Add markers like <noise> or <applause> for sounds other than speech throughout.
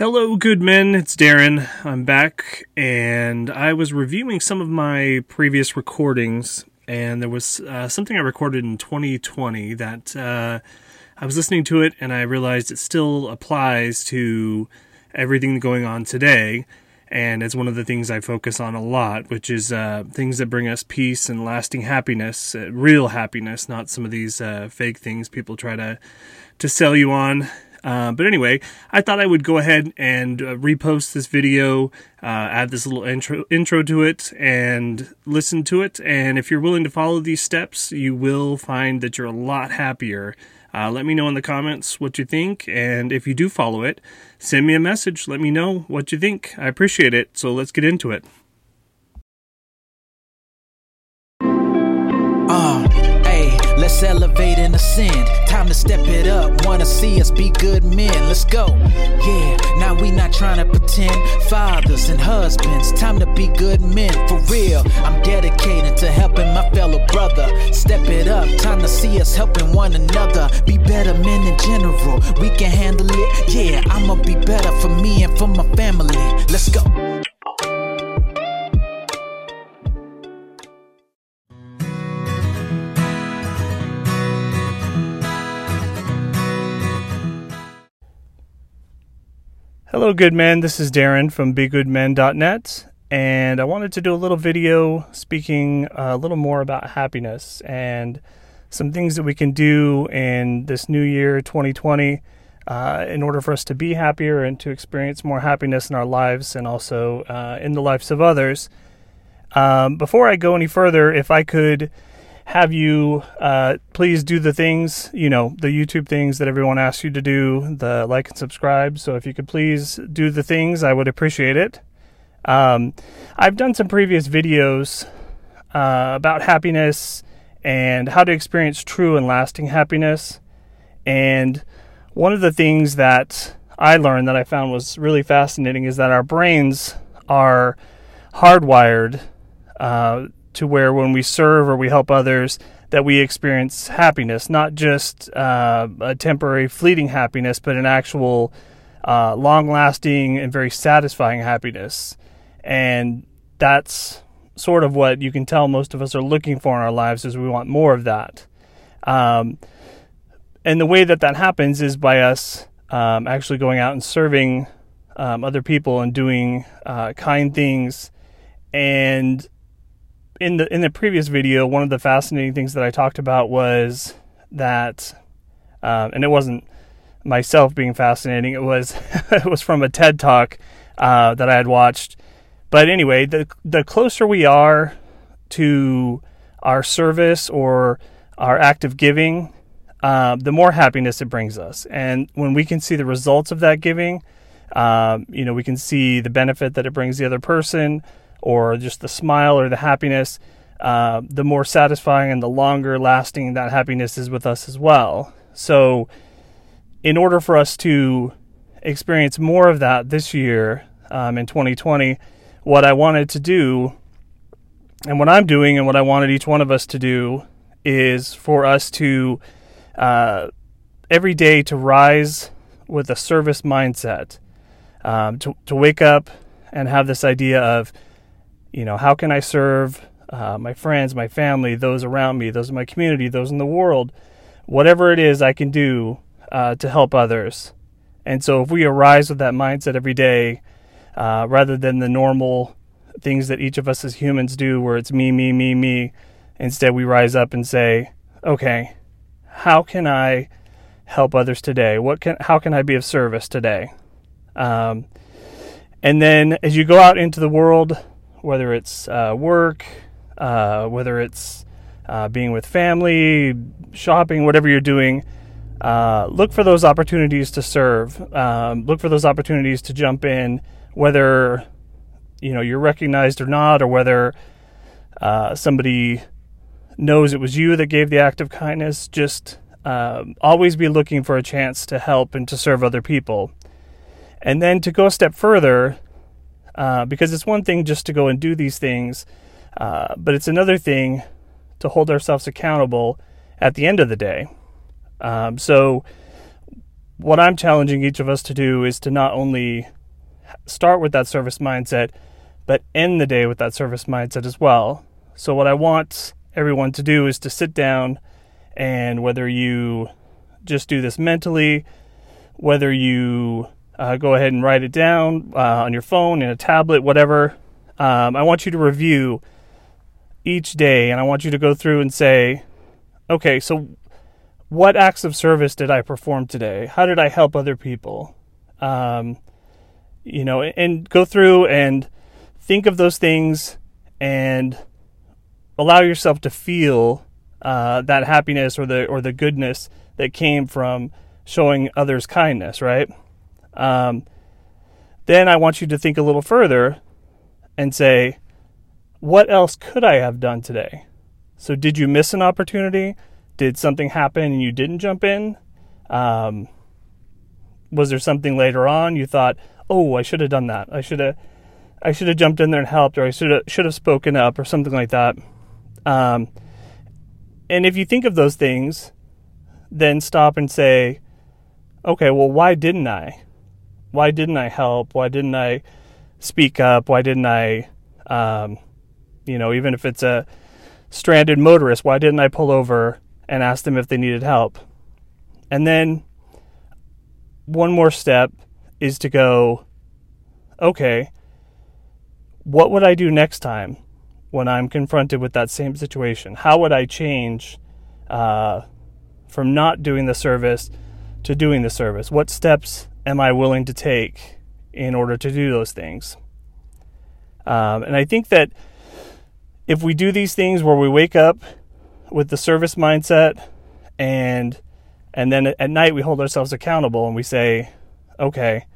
Hello, good men. It's Darren. I'm back, and I was reviewing some of my previous recordings, and there was uh, something I recorded in 2020 that uh, I was listening to it, and I realized it still applies to everything going on today. And it's one of the things I focus on a lot, which is uh, things that bring us peace and lasting happiness, uh, real happiness, not some of these uh, fake things people try to to sell you on uh, but anyway, I thought I would go ahead and uh, repost this video, uh, add this little intro intro to it, and listen to it. And if you're willing to follow these steps, you will find that you're a lot happier. Uh, let me know in the comments what you think, and if you do follow it, send me a message. Let me know what you think. I appreciate it. So let's get into it. Let's elevate and ascend. Time to step it up. Wanna see us be good men. Let's go. Yeah, now we not trying to pretend. Fathers and husbands. Time to be good men. For real. I'm dedicated to helping my fellow brother. Step it up. Time to see us helping one another. Be better men in general. We can handle it. Yeah, I'ma be better for me and for my family. Let's go. Good men. This is Darren from BeGoodMen.net, and I wanted to do a little video speaking a little more about happiness and some things that we can do in this new year, 2020, uh, in order for us to be happier and to experience more happiness in our lives and also uh, in the lives of others. Um, before I go any further, if I could have you uh, please do the things, you know, the YouTube things that everyone asks you to do, the like and subscribe. So if you could please do the things, I would appreciate it. Um, I've done some previous videos uh, about happiness and how to experience true and lasting happiness. And one of the things that I learned that I found was really fascinating is that our brains are hardwired uh, to where when we serve or we help others, that we experience happiness, not just uh, a temporary, fleeting happiness, but an actual, uh, long lasting, and very satisfying happiness. And that's sort of what you can tell most of us are looking for in our lives is we want more of that. Um, and the way that that happens is by us um, actually going out and serving um, other people and doing uh, kind things and in the in the previous video, one of the fascinating things that I talked about was that, uh, and it wasn't myself being fascinating. It was <laughs> it was from a TED talk uh, that I had watched. But anyway, the the closer we are to our service or our act of giving, uh, the more happiness it brings us. And when we can see the results of that giving, um, you know, we can see the benefit that it brings the other person or just the smile or the happiness, uh, the more satisfying and the longer lasting that happiness is with us as well. So, in order for us to experience more of that this year um, in 2020, what I wanted to do, and what I'm doing, and what I wanted each one of us to do, is for us to uh, every day to rise with a service mindset, um, to, to wake up and have this idea of you know, how can I serve uh, my friends, my family, those around me, those in my community, those in the world, whatever it is I can do uh, to help others. And so, if we arise with that mindset every day, uh, rather than the normal things that each of us as humans do, where it's me, me, me, me, instead we rise up and say, okay, how can I help others today? What can, how can I be of service today? Um, and then as you go out into the world, whether it's uh, work, uh, whether it's uh, being with family, shopping, whatever you're doing. Uh, look for those opportunities to serve. Um, look for those opportunities to jump in, whether you know you're recognized or not, or whether uh, somebody knows it was you that gave the act of kindness. Just um, always be looking for a chance to help and to serve other people. And then to go a step further, uh, because it's one thing just to go and do these things, uh, but it's another thing to hold ourselves accountable at the end of the day. Um, so, what I'm challenging each of us to do is to not only start with that service mindset, but end the day with that service mindset as well. So, what I want everyone to do is to sit down and whether you just do this mentally, whether you uh, go ahead and write it down uh, on your phone, in a tablet, whatever, um, I want you to review each day and I want you to go through and say, okay, so what acts of service did I perform today? How did I help other people? Um, you know, and go through and think of those things and allow yourself to feel uh, that happiness or the or the goodness that came from showing others kindness, right? Um, then I want you to think a little further and say, what else could I have done today? So, did you miss an opportunity? Did something happen and you didn't jump in? Um, was there something later on you thought, "Oh, I should have done that. I should have, I should have jumped in there and helped, or I should have should have spoken up, or something like that." Um, and if you think of those things, then stop and say, "Okay, well, why didn't I? Why didn't I help? Why didn't I speak up? Why didn't I?" Um, you know, even if it's a stranded motorist, why didn't I pull over and ask them if they needed help? And then one more step is to go, okay, what would I do next time when I'm confronted with that same situation? How would I change uh, from not doing the service to doing the service? What steps am I willing to take in order to do those things? Um, and I think that if we do these things where we wake up with the service mindset and and then at night we hold ourselves accountable and we say, okay,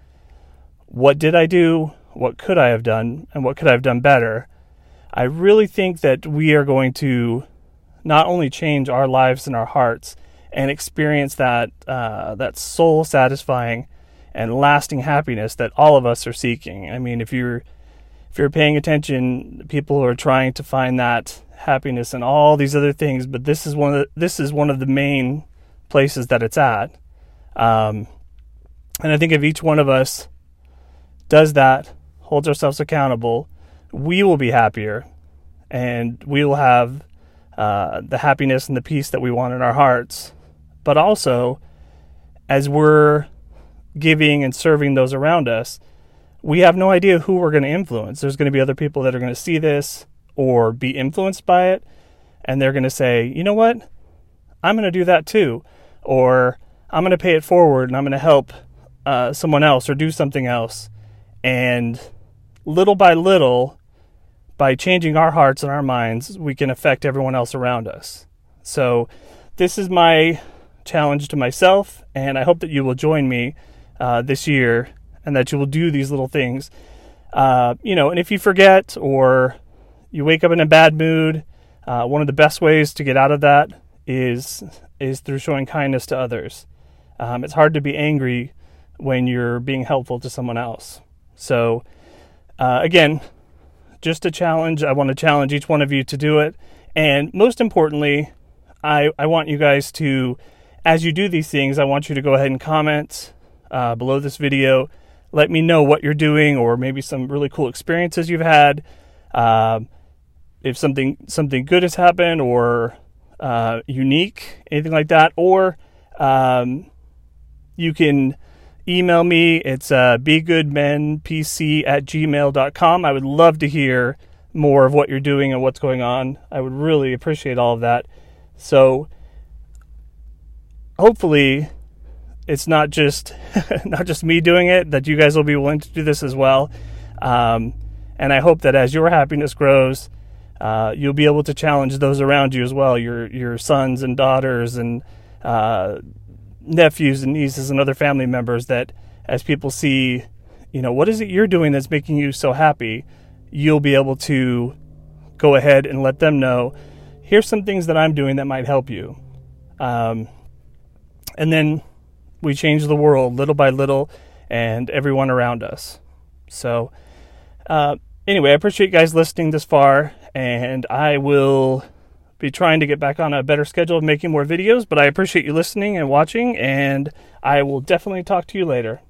what did I do? What could I have done? And what could I have done better? I really think that we are going to not only change our lives and our hearts and experience that uh, that soul satisfying and lasting happiness that all of us are seeking. I mean, if you're if you're paying attention, people who are trying to find that happiness and all these other things, but this is one of the, this is one of the main places that it's at. Um, and I think if each one of us does that, holds ourselves accountable, we will be happier, and we will have uh, the happiness and the peace that we want in our hearts. But also, as we're giving and serving those around us, we have no idea who we're going to influence. There's going to be other people that are going to see this or be influenced by it, and they're going to say, you know what? I'm going to do that too. Or I'm going to pay it forward and I'm going to help uh, someone else or do something else. And little by little, by changing our hearts and our minds, we can affect everyone else around us. So, this is my challenge to myself, and I hope that you will join me uh, this year and that you will do these little things. Uh, you know, and if you forget or you wake up in a bad mood, uh, one of the best ways to get out of that is is through showing kindness to others. Um, it's hard to be angry when you're being helpful to someone else. So, uh, again, just a challenge. I want to challenge each one of you to do it. And most importantly, I, I want you guys to, as you do these things, I want you to go ahead and comment uh, below this video let me know what you're doing or maybe some really cool experiences you've had. Um, if something something good has happened or uh, unique, anything like that, or um, you can email me. It's uh, begoodmenpc at gmail.com. I would love to hear more of what you're doing and what's going on. I would really appreciate all of that. So, hopefully, it's not just <laughs> not just me doing it that you guys will be willing to do this as well. Um, and i hope that as your happiness grows uh, you'll be able to challenge those around you as well your your sons and daughters and uh, nephews and nieces and other family members that as people see you know what is it you're doing that's making you so happy you'll be able to go ahead and let them know here's some things that i'm doing that might help you. Um, and then we change the world little by little and everyone around us. So, uh, anyway, I appreciate you guys listening this far, and I will be trying to get back on a better schedule of making more videos. But I appreciate you listening and watching, and I will definitely talk to you later.